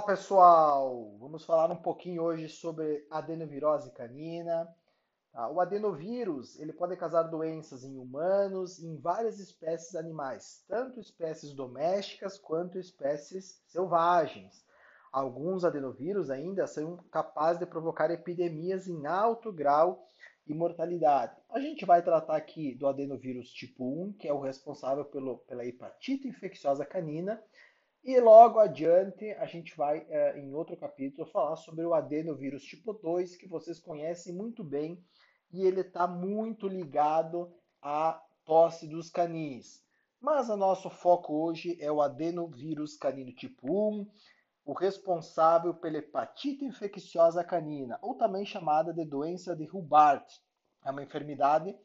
Olá pessoal, vamos falar um pouquinho hoje sobre adenovirose canina. Tá? O adenovírus ele pode causar doenças em humanos e em várias espécies animais, tanto espécies domésticas quanto espécies selvagens. Alguns adenovírus ainda são capazes de provocar epidemias em alto grau e mortalidade. A gente vai tratar aqui do adenovírus tipo 1, que é o responsável pelo, pela hepatite infecciosa canina, e logo adiante a gente vai, eh, em outro capítulo, falar sobre o adenovírus tipo 2, que vocês conhecem muito bem, e ele está muito ligado à tosse dos canis. Mas o nosso foco hoje é o adenovírus canino tipo 1, o responsável pela hepatite infecciosa canina, ou também chamada de doença de Hubbard. É uma enfermidade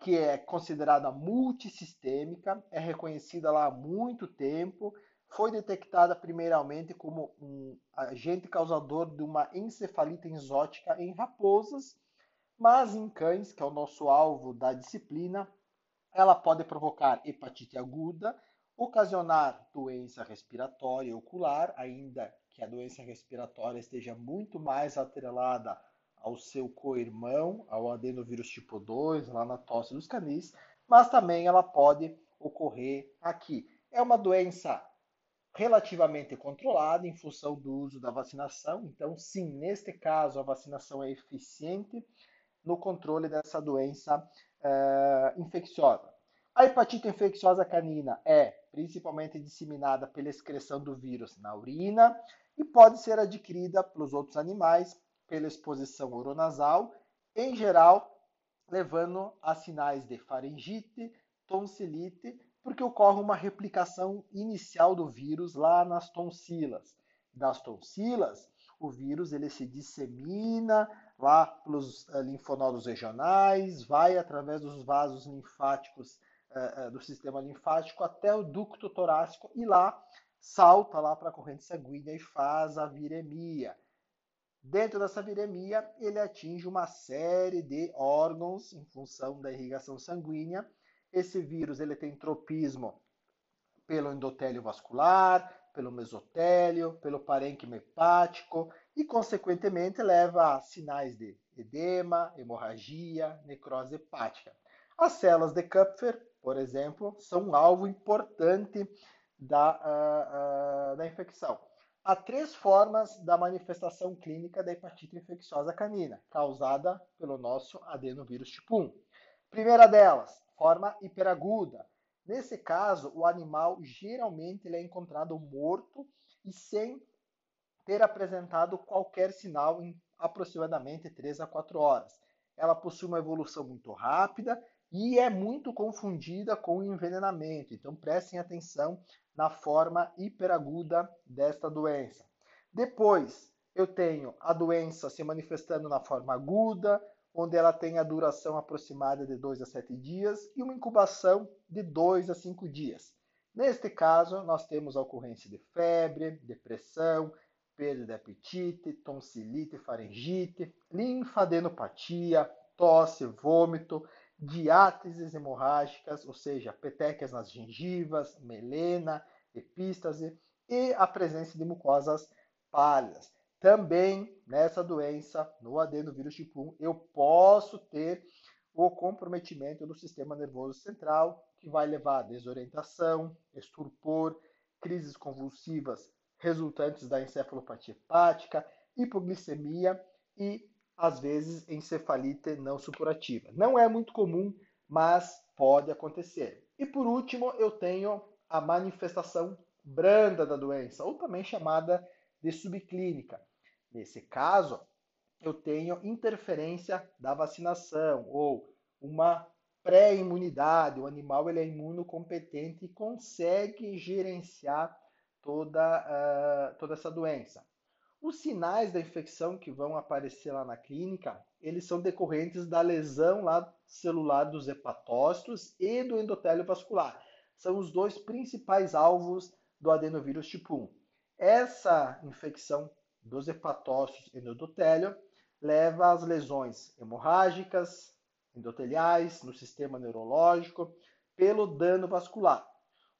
que é considerada multissistêmica, é reconhecida lá há muito tempo foi detectada primeiramente como um agente causador de uma encefalite exótica em raposas, mas em cães, que é o nosso alvo da disciplina, ela pode provocar hepatite aguda, ocasionar doença respiratória ocular, ainda que a doença respiratória esteja muito mais atrelada ao seu co-irmão, ao adenovírus tipo 2, lá na tosse dos canis, mas também ela pode ocorrer aqui. É uma doença relativamente controlada em função do uso da vacinação. Então, sim, neste caso, a vacinação é eficiente no controle dessa doença uh, infecciosa. A hepatite infecciosa canina é principalmente disseminada pela excreção do vírus na urina e pode ser adquirida pelos outros animais pela exposição oronasal, em geral, levando a sinais de faringite, tonsilite porque ocorre uma replicação inicial do vírus lá nas tonsilas. Das tonsilas, o vírus ele se dissemina lá pelos uh, linfonodos regionais, vai através dos vasos linfáticos uh, uh, do sistema linfático até o ducto torácico e lá salta lá para a corrente sanguínea e faz a viremia. Dentro dessa viremia, ele atinge uma série de órgãos em função da irrigação sanguínea esse vírus ele tem tropismo pelo endotélio vascular, pelo mesotélio, pelo parênquima hepático e, consequentemente, leva a sinais de edema, hemorragia, necrose hepática. As células de Kupfer, por exemplo, são um alvo importante da, uh, uh, da infecção. Há três formas da manifestação clínica da hepatite infecciosa canina, causada pelo nosso adenovírus tipo 1. Primeira delas, forma hiperaguda. Nesse caso, o animal geralmente ele é encontrado morto e sem ter apresentado qualquer sinal em aproximadamente 3 a 4 horas. Ela possui uma evolução muito rápida e é muito confundida com o envenenamento. Então prestem atenção na forma hiperaguda desta doença. Depois, eu tenho a doença se manifestando na forma aguda, onde ela tem a duração aproximada de 2 a 7 dias e uma incubação de 2 a 5 dias. Neste caso, nós temos a ocorrência de febre, depressão, perda de apetite, tonsilite, faringite, linfadenopatia, tosse, vômito, diáteses hemorrágicas, ou seja, petequias nas gengivas, melena, epístase e a presença de mucosas pálidas. Também nessa doença, no adenovírus tipo 1, eu posso ter o comprometimento do sistema nervoso central, que vai levar a desorientação, estupor, crises convulsivas resultantes da encefalopatia hepática, hipoglicemia e, às vezes, encefalite não supurativa. Não é muito comum, mas pode acontecer. E por último, eu tenho a manifestação branda da doença, ou também chamada de subclínica. Nesse caso, eu tenho interferência da vacinação ou uma pré-imunidade. O animal ele é imunocompetente e consegue gerenciar toda, uh, toda essa doença. Os sinais da infecção que vão aparecer lá na clínica, eles são decorrentes da lesão lá celular dos hepatócitos e do endotélio vascular. São os dois principais alvos do adenovírus tipo 1. Essa infecção dos hepatócitos e do endotélio leva às lesões hemorrágicas, endoteliais, no sistema neurológico, pelo dano vascular.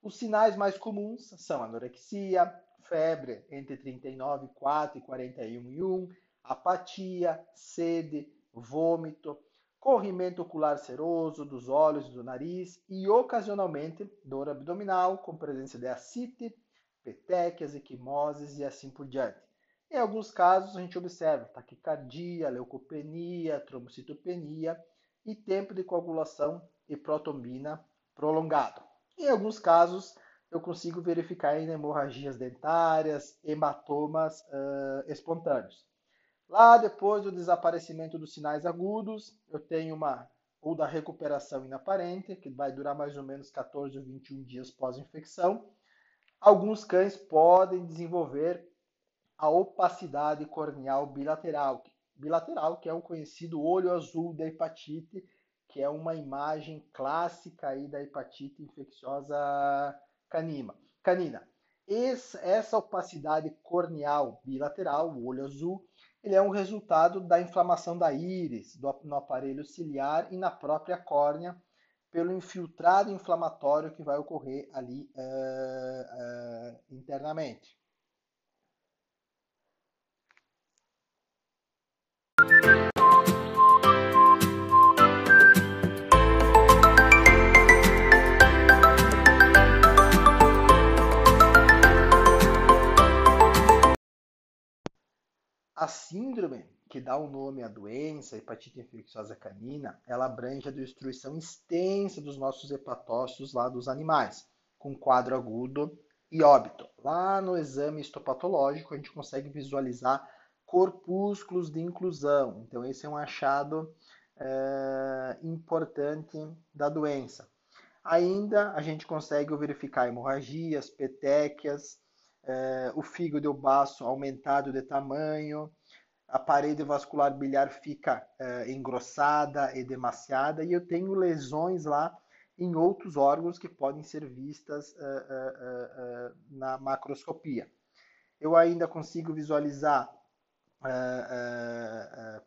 Os sinais mais comuns são anorexia, febre entre 39,4 e 41,1, apatia, sede, vômito, corrimento ocular seroso dos olhos e do nariz e, ocasionalmente, dor abdominal com presença de ascite, petequias, equimoses e assim por diante. Em alguns casos, a gente observa taquicardia, leucopenia, trombocitopenia e tempo de coagulação e protombina prolongado. Em alguns casos, eu consigo verificar ainda hemorragias dentárias, hematomas uh, espontâneos. Lá depois do desaparecimento dos sinais agudos, eu tenho uma ou da recuperação inaparente, que vai durar mais ou menos 14 ou 21 dias pós-infecção. Alguns cães podem desenvolver a opacidade corneal bilateral, bilateral, que é o conhecido olho azul da hepatite, que é uma imagem clássica aí da hepatite infecciosa canina. canina. Essa opacidade corneal bilateral, o olho azul, ele é um resultado da inflamação da íris, no aparelho ciliar e na própria córnea, pelo infiltrado inflamatório que vai ocorrer ali uh, uh, internamente. A síndrome que dá o nome à doença, hepatite infecciosa canina, ela abrange a destruição extensa dos nossos hepatócitos lá dos animais, com quadro agudo e óbito. Lá no exame histopatológico, a gente consegue visualizar corpúsculos de inclusão. Então, esse é um achado é, importante da doença. Ainda a gente consegue verificar hemorragias, petequias, é, o fígado e o baço aumentado de tamanho, a parede vascular biliar fica é, engrossada, edemaciada, e eu tenho lesões lá em outros órgãos que podem ser vistas é, na macroscopia. Eu ainda consigo visualizar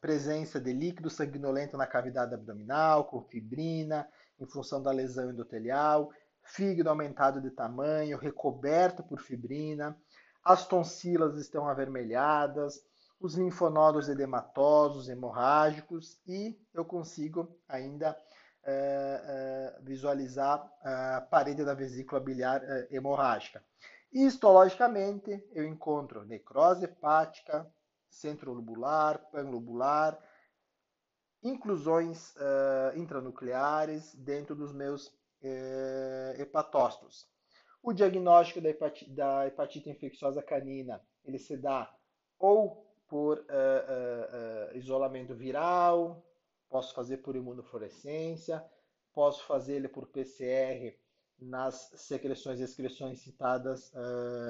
presença de líquido sanguinolento na cavidade abdominal, com fibrina, em função da lesão endotelial, fígado aumentado de tamanho, recoberto por fibrina, as tonsilas estão avermelhadas, os linfonodos edematosos, hemorrágicos e eu consigo ainda é, visualizar a parede da vesícula biliar hemorrágica. Histologicamente, eu encontro necrose hepática, centrolobular, panlobular, inclusões uh, intranucleares dentro dos meus é, hepatócitos. O diagnóstico da hepatite, da hepatite, infecciosa canina ele se dá ou por uh, uh, uh, isolamento viral, posso fazer por imunofluorescência, posso fazer ele por PCR nas secreções e excreções citadas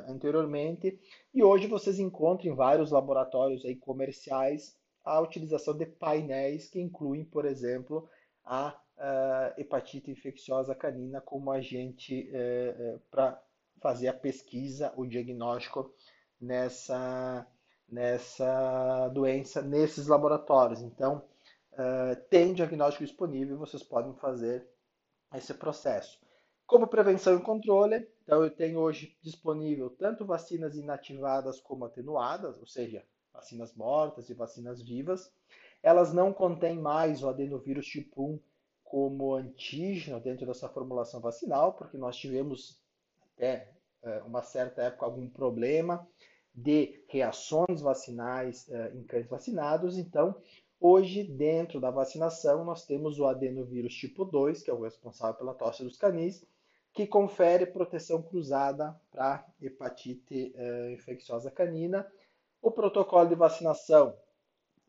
anteriormente. E hoje vocês encontram em vários laboratórios aí comerciais a utilização de painéis que incluem, por exemplo, a uh, hepatite infecciosa canina como agente uh, uh, para fazer a pesquisa, o diagnóstico nessa, nessa doença, nesses laboratórios. Então, tem diagnóstico disponível, vocês podem fazer esse processo. Como prevenção e controle, então eu tenho hoje disponível tanto vacinas inativadas como atenuadas, ou seja, vacinas mortas e vacinas vivas. Elas não contêm mais o adenovírus tipo 1 como antígeno dentro dessa formulação vacinal, porque nós tivemos até é, uma certa época algum problema de reações vacinais é, em cães vacinados. Então, hoje, dentro da vacinação, nós temos o adenovírus tipo 2, que é o responsável pela tosse dos canis, que confere proteção cruzada para hepatite é, infecciosa canina. O protocolo de vacinação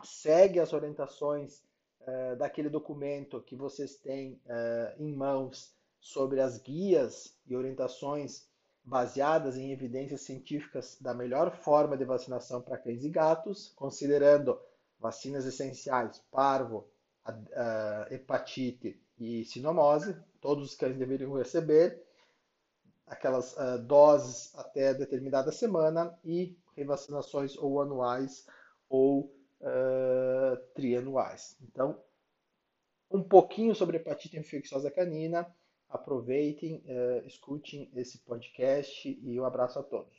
segue as orientações eh, daquele documento que vocês têm uh, em mãos sobre as guias e orientações baseadas em evidências científicas da melhor forma de vacinação para cães e gatos, considerando vacinas essenciais, parvo, uh, hepatite e sinomose, todos os cães deveriam receber aquelas uh, doses até determinada semana e revacinações ou anuais ou uh, trianuais. Então, um pouquinho sobre hepatite infecciosa canina. Aproveitem, uh, escutem esse podcast e um abraço a todos.